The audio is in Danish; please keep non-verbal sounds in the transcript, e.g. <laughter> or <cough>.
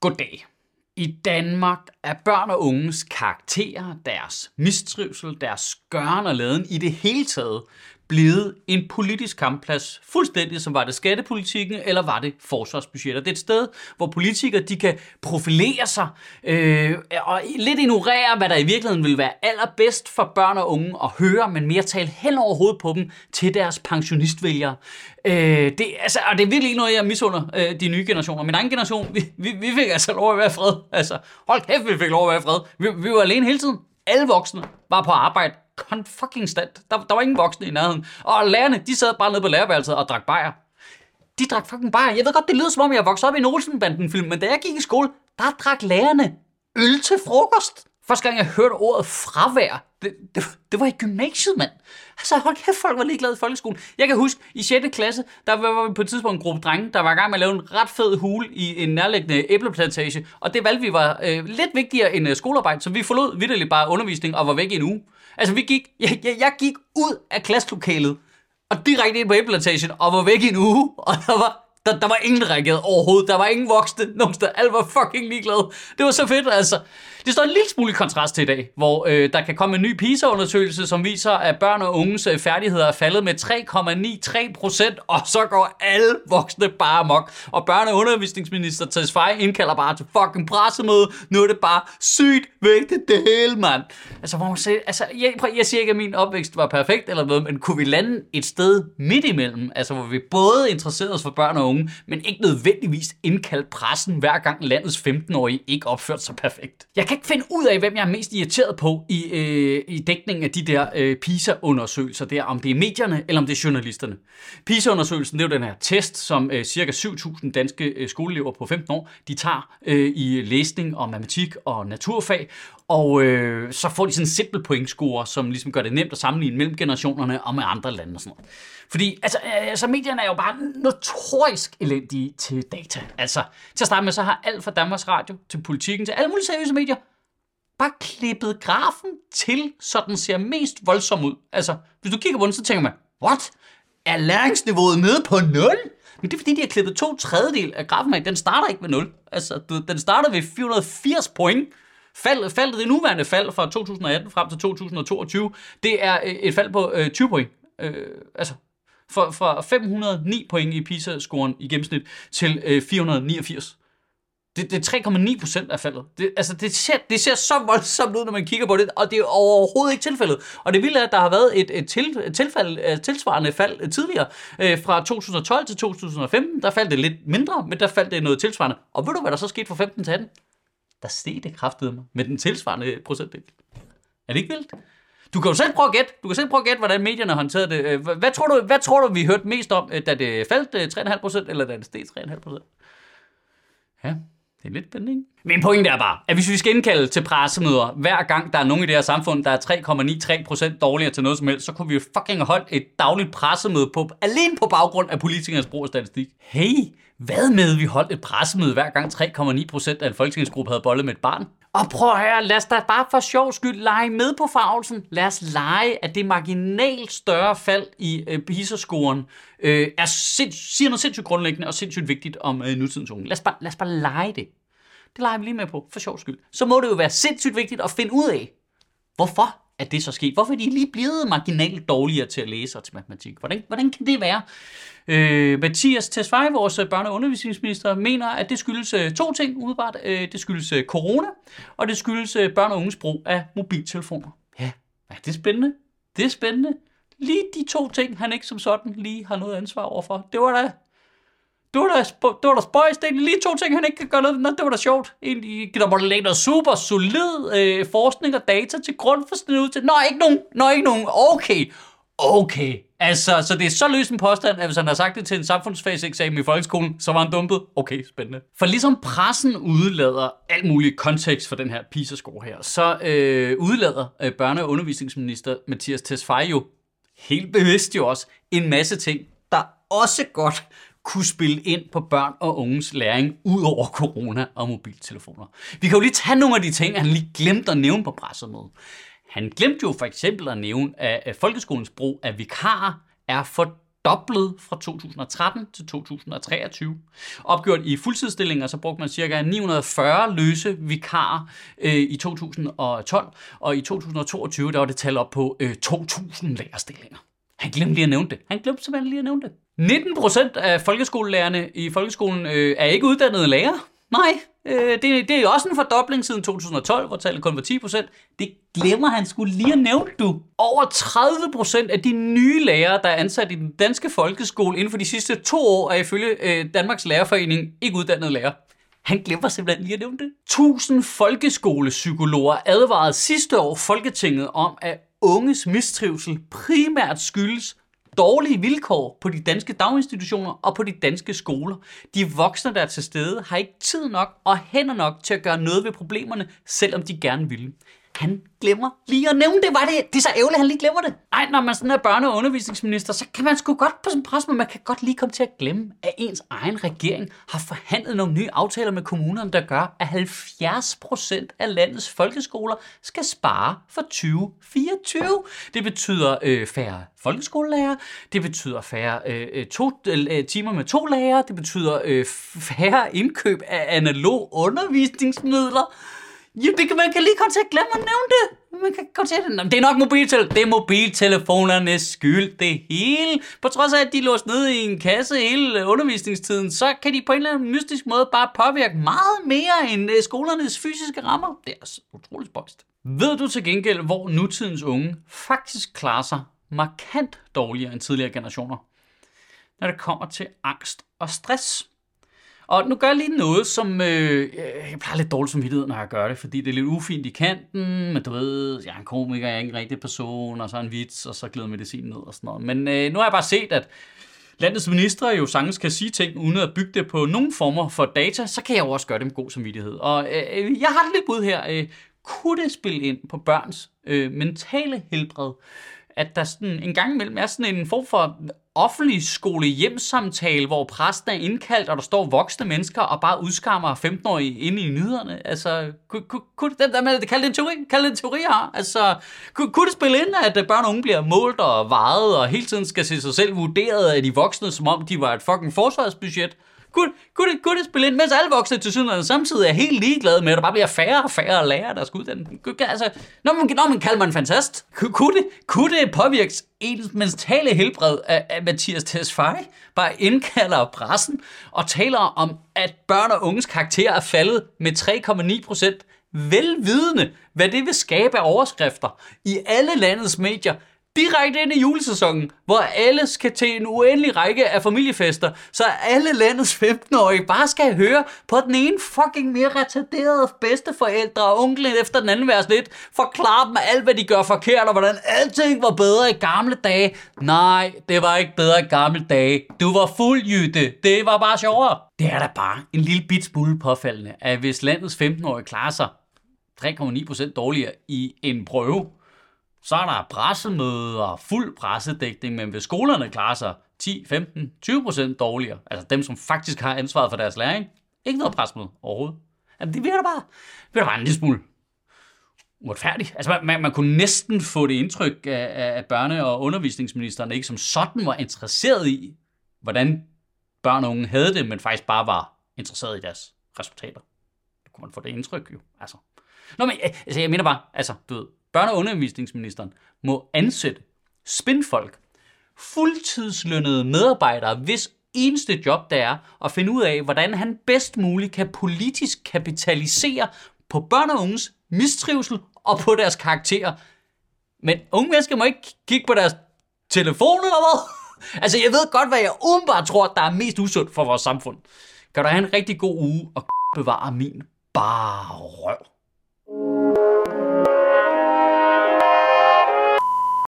Goddag. I Danmark er børn og unges karakterer, deres mistrivsel, deres gøren og laden i det hele taget blevet en politisk kampplads, fuldstændig som var det skattepolitikken, eller var det forsvarsbudgetter. Det er et sted, hvor politikere de kan profilere sig øh, og lidt ignorere, hvad der i virkeligheden vil være allerbedst for børn og unge at høre, men mere tale hen over hovedet på dem til deres pensionistvælgere. Øh, det, altså, og det er virkelig ikke noget, jeg misunder øh, de nye generationer. Min egen generation, vi, vi, vi fik altså lov at være fred. Altså, hold kæft, vi fik lov at være fred. Vi, vi var alene hele tiden. Alle voksne var på arbejde fucking stand. Der, der var ingen voksne i nærheden. Og lærerne, de sad bare nede på lærerværelset og drak bajer. De drak fucking bajer. Jeg ved godt, det lyder som om, jeg voksede op i en Olsenbanden-film, men da jeg gik i skole, der drak lærerne øl til frokost. Første gang, jeg hørte ordet fravær, det, det, det var i gymnasiet, mand. Altså, hold kæft, folk var ligeglade i folkeskolen. Jeg kan huske, i 6. klasse, der var vi på et tidspunkt en gruppe drenge, der var i gang med at lave en ret fed hule i en nærliggende æbleplantage, og det valgte vi var øh, lidt vigtigere end øh, skolearbejde, så vi forlod vidderligt bare undervisning og var væk i en uge. Altså, vi gik, jeg, jeg, jeg gik ud af klasselokalet og direkte ind på æbleplantagen og var væk i en uge, og der var der, der var ingen, der reagerede overhovedet. Der var ingen voksne nogen steder. Alle var fucking ligeglade. Det var så fedt, altså. Det står en lille smule i kontrast til i dag, hvor øh, der kan komme en ny PISA-undersøgelse, som viser, at børn og unges øh, færdigheder er faldet med 3,93 procent, og så går alle voksne bare amok. Og børne- og undervisningsminister Tesfaye indkalder bare til fucking pressemøde. Nu er det bare sygt vigtigt det hele, mand. Altså, hvor man siger, altså jeg, jeg siger ikke, at min opvækst var perfekt eller noget, men kunne vi lande et sted midt imellem, altså hvor vi både interesserede os for børn og nogen, men ikke nødvendigvis indkaldt pressen, hver gang landets 15-årige ikke opførte sig perfekt. Jeg kan ikke finde ud af, hvem jeg er mest irriteret på i, øh, i dækningen af de der øh, PISA-undersøgelser der, om det er medierne eller om det er journalisterne. PISA-undersøgelsen, det er jo den her test, som øh, cirka 7.000 danske øh, skoleelever på 15 år, de tager øh, i læsning og matematik og naturfag, og øh, så får de sådan en simpel pointscore, som ligesom gør det nemt at sammenligne mellem generationerne og med andre lande og sådan noget. Fordi altså, øh, altså medierne er jo bare notorisk elendige til data. Altså, til at starte med, så har alt fra Danmarks Radio til politikken til alle mulige seriøse medier bare klippet grafen til, så den ser mest voldsom ud. Altså, hvis du kigger på den, så tænker man, what? Er læringsniveauet nede på 0? Men det er fordi, de har klippet to tredjedel af grafen af. Den starter ikke ved 0. Altså, den starter ved 480 point. Fald, faldet, det nuværende fald fra 2018 frem til 2022, det er øh, et fald på øh, 20 point. Øh, altså, fra, fra 509 point i PISA-scoren i gennemsnit til øh, 489. Det, det er 3,9 procent af faldet. Det, altså, det ser, det ser så voldsomt ud, når man kigger på det, og det er overhovedet ikke tilfældet. Og det vilde er, at der har været et, et, til, et tilfald, øh, tilsvarende fald øh, tidligere. Øh, fra 2012 til 2015, der faldt det lidt mindre, men der faldt det noget tilsvarende. Og ved du, hvad der så skete fra 15 til 18? Der steg det kraftedeme med, med den tilsvarende procentdel. Er det ikke vildt? Du kan jo selv prøve at gætte, du kan selv prøve at gætte, hvordan medierne håndterede det. Øh, hvad tror du, hvad tror du vi hørte mest om, øh, da det faldt øh, 3,5%, eller da det steg 3,5%? Ja, det er lidt spændende, ikke? Min pointe er bare, at hvis vi skal indkalde til pressemøder, hver gang der er nogen i det her samfund, der er 3,93% dårligere til noget som helst, så kunne vi jo fucking holde et dagligt pressemøde på, alene på baggrund af politikernes brug af statistik. Hey, hvad med, vi holdt et pressemøde hver gang 3,9% af en folketingsgruppe havde bollet med et barn? Og prøv at høre, lad os da bare for sjov skyld lege med på farvelsen. Lad os lege, at det marginalt større fald i øh, PISA-scoren øh, er sinds- siger noget sindssygt grundlæggende og sindssygt vigtigt om øh, nutidens unge. Lad os, bare, lad os bare lege det. Det leger vi lige med på, for sjov skyld. Så må det jo være sindssygt vigtigt at finde ud af, hvorfor at det så sket. Hvorfor er de lige blevet marginalt dårligere til at læse og til matematik? Hvordan, hvordan kan det være? Øh, Mathias Tesfaye, vores børne- og undervisningsminister, mener, at det skyldes øh, to ting umiddelbart. Øh, det skyldes øh, corona, og det skyldes øh, børn og unges brug af mobiltelefoner. Ja, ja, det er spændende. Det er spændende. Lige de to ting, han ikke som sådan lige har noget ansvar overfor. Det var da det var da, det var da spøjs, det er lige to ting, han ikke kan gøre noget. Nå, det var da sjovt. Egentlig, der må lægge noget super solid øh, forskning og data til grund for sådan ud til. Nå, ikke nogen. Nå, ikke nogen. Okay. Okay. Altså, så det er så løs en påstand, at hvis han har sagt det til en samfundsfagseksamen i folkeskolen, så var han dumpet. Okay, spændende. For ligesom pressen udlader alt muligt kontekst for den her PISA-score her, så øh, udlader øh, børne- og undervisningsminister Mathias Tesfaye jo helt bevidst jo også en masse ting, der også godt kunne spille ind på børn og unges læring ud over corona og mobiltelefoner. Vi kan jo lige tage nogle af de ting, han lige glemte at nævne på pressemødet. Han glemte jo for eksempel at nævne, at folkeskolens brug af vikarer er fordoblet fra 2013 til 2023. Opgjort i fuldtidsstillinger, så brugte man ca. 940 løse vikarer øh, i 2012, og i 2022 der var det tal op på øh, 2.000 lærerstillinger. Han glemte lige at nævne det. Han glemte simpelthen lige at nævne det. 19 procent af folkeskolelærerne i folkeskolen øh, er ikke uddannede lærere. Nej, øh, det, det er også en fordobling siden 2012, hvor tallet kun var 10 procent. Det glemmer han skulle lige at nævne, du. Over 30 procent af de nye lærere, der er ansat i den danske folkeskole inden for de sidste to år, er ifølge øh, Danmarks Lærerforening ikke uddannede lærere. Han glemmer simpelthen lige at nævne det. 1000 folkeskolepsykologer advarede sidste år Folketinget om, at unges mistrivsel primært skyldes dårlige vilkår på de danske daginstitutioner og på de danske skoler. De voksne, der er til stede, har ikke tid nok og hænder nok til at gøre noget ved problemerne, selvom de gerne vil han glemmer lige at nævne det. Var det, det er så ærgerligt, at han lige glemmer det. Ej, når man sådan er børne- og undervisningsminister, så kan man sgu godt på sin pres, men man kan godt lige komme til at glemme, at ens egen regering har forhandlet nogle nye aftaler med kommunerne, der gør, at 70 procent af landets folkeskoler skal spare for 2024. Det betyder øh, færre folkeskolelærer, det betyder færre øh, øh to, øh, øh, timer med to lærere, det betyder øh, færre indkøb af analog undervisningsmidler, jo, det kan, man kan lige komme til at glemme at nævne det. Man kan komme til at... Det er nok mobiltel det er mobiltelefonernes skyld, det hele. På trods af, at de er låst nede i en kasse hele øh, undervisningstiden, så kan de på en eller anden mystisk måde bare påvirke meget mere end øh, skolernes fysiske rammer. Det er utroligt spøjst. Ved du til gengæld, hvor nutidens unge faktisk klarer sig markant dårligere end tidligere generationer? Når det kommer til angst og stress. Og nu gør jeg lige noget, som øh, øh jeg plejer lidt dårligt som vidtighed, når jeg gør det, fordi det er lidt ufint i kanten, men du ved, jeg er en komiker, jeg er ikke en rigtig person, og så en vits, og så glæder medicin ned og sådan noget. Men øh, nu har jeg bare set, at landets ministre jo sagtens kan sige ting, uden at bygge det på nogle former for data, så kan jeg jo også gøre det med god samvittighed. Og øh, øh jeg har et lidt bud her. Øh, kunne det spille ind på børns øh, mentale helbred? At der sådan en gang imellem er sådan en form for offentlig skole hjemsamtale, hvor præsten er indkaldt, og der står voksne mennesker og bare udskammer 15-årige inde i nyhederne. Altså, kunne, kunne, det, det, kalde det en teori? Kalde det en teori her? Altså, kunne, kunne det spille ind, at øh, børn og unge bliver målt og vejet, og hele tiden skal se sig selv vurderet af de voksne, som om de var et fucking forsvarsbudget? Kunne, kunne, det, kunne det spille ind, mens alle voksne til synligheden samtidig er helt ligeglade med, at der bare bliver færre og færre lærere, der skal uddanne Altså, når man, når man kalder man fantast, kunne det, kunne det påvirke ens mentale helbred, af, af Mathias Tesfaye? Bare indkalder pressen og taler om, at børn og unges karakter er faldet med 3,9 procent, velvidende, hvad det vil skabe af overskrifter i alle landets medier, direkte ind i julesæsonen, hvor alle skal til en uendelig række af familiefester, så alle landets 15-årige bare skal høre på den ene fucking mere retarderede bedsteforældre og onklen efter den anden vers lidt, forklare dem alt, hvad de gør forkert, og hvordan alting var bedre i gamle dage. Nej, det var ikke bedre i gamle dage. Du var fuld, Jytte. Det var bare sjovere. Det er da bare en lille bit smule påfaldende, at hvis landets 15-årige klarer sig 3,9% dårligere i en prøve, så er der pressemøder og fuld pressedækning, men hvis skolerne klarer sig 10, 15, 20 procent dårligere, altså dem, som faktisk har ansvaret for deres læring, ikke noget pressemøde overhovedet. Altså, det virker bare, det virker bare en lille smule uretfærdigt. Altså, man, man, man kunne næsten få det indtryk af, af børne- og undervisningsministeren ikke som sådan var interesseret i, hvordan børn og unge havde det, men faktisk bare var interesseret i deres resultater. Det kunne man få det indtryk jo. Altså. Nå, men øh, altså, jeg mener bare, altså, du ved, børne- og undervisningsministeren må ansætte spindfolk, fuldtidslønnede medarbejdere, hvis eneste job der er at finde ud af, hvordan han bedst muligt kan politisk kapitalisere på børn og unges mistrivsel og på deres karakterer. Men unge mennesker må ikke kigge på deres telefon eller hvad? <laughs> Altså, jeg ved godt, hvad jeg umiddelbart tror, der er mest usundt for vores samfund. Kan du have en rigtig god uge og bevare min bare røv.